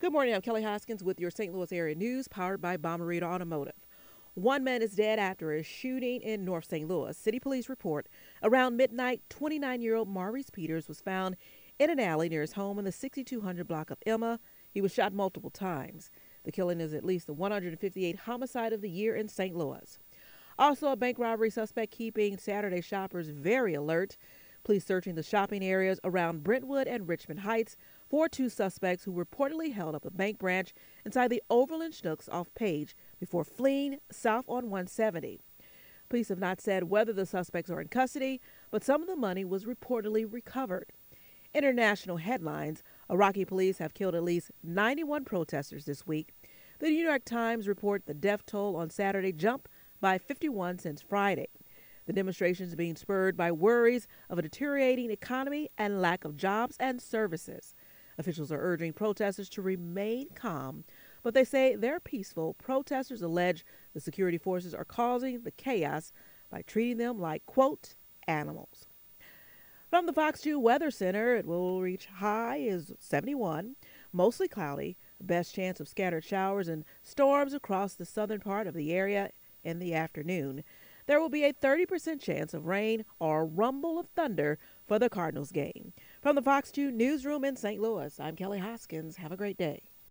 Good morning, I'm Kelly Hoskins with your St. Louis area news powered by Bommarito Automotive. One man is dead after a shooting in North St. Louis. City police report around midnight, 29 year old Maurice Peters was found in an alley near his home in the 6200 block of Emma. He was shot multiple times. The killing is at least the 158th homicide of the year in St. Louis. Also, a bank robbery suspect keeping Saturday shoppers very alert. Police searching the shopping areas around Brentwood and Richmond Heights for two suspects who reportedly held up a bank branch inside the Overland Schnucks off Page before fleeing south on 170. Police have not said whether the suspects are in custody, but some of the money was reportedly recovered. International headlines Iraqi police have killed at least 91 protesters this week. The New York Times report the death toll on Saturday jumped by 51 since Friday. The demonstrations being spurred by worries of a deteriorating economy and lack of jobs and services. Officials are urging protesters to remain calm, but they say they're peaceful. Protesters allege the security forces are causing the chaos by treating them like, quote, animals. From the Fox 2 Weather Center, it will reach high is 71, mostly cloudy, best chance of scattered showers and storms across the southern part of the area in the afternoon. There will be a 30% chance of rain or rumble of thunder for the Cardinals game. From the Fox 2 Newsroom in St. Louis, I'm Kelly Hoskins. Have a great day.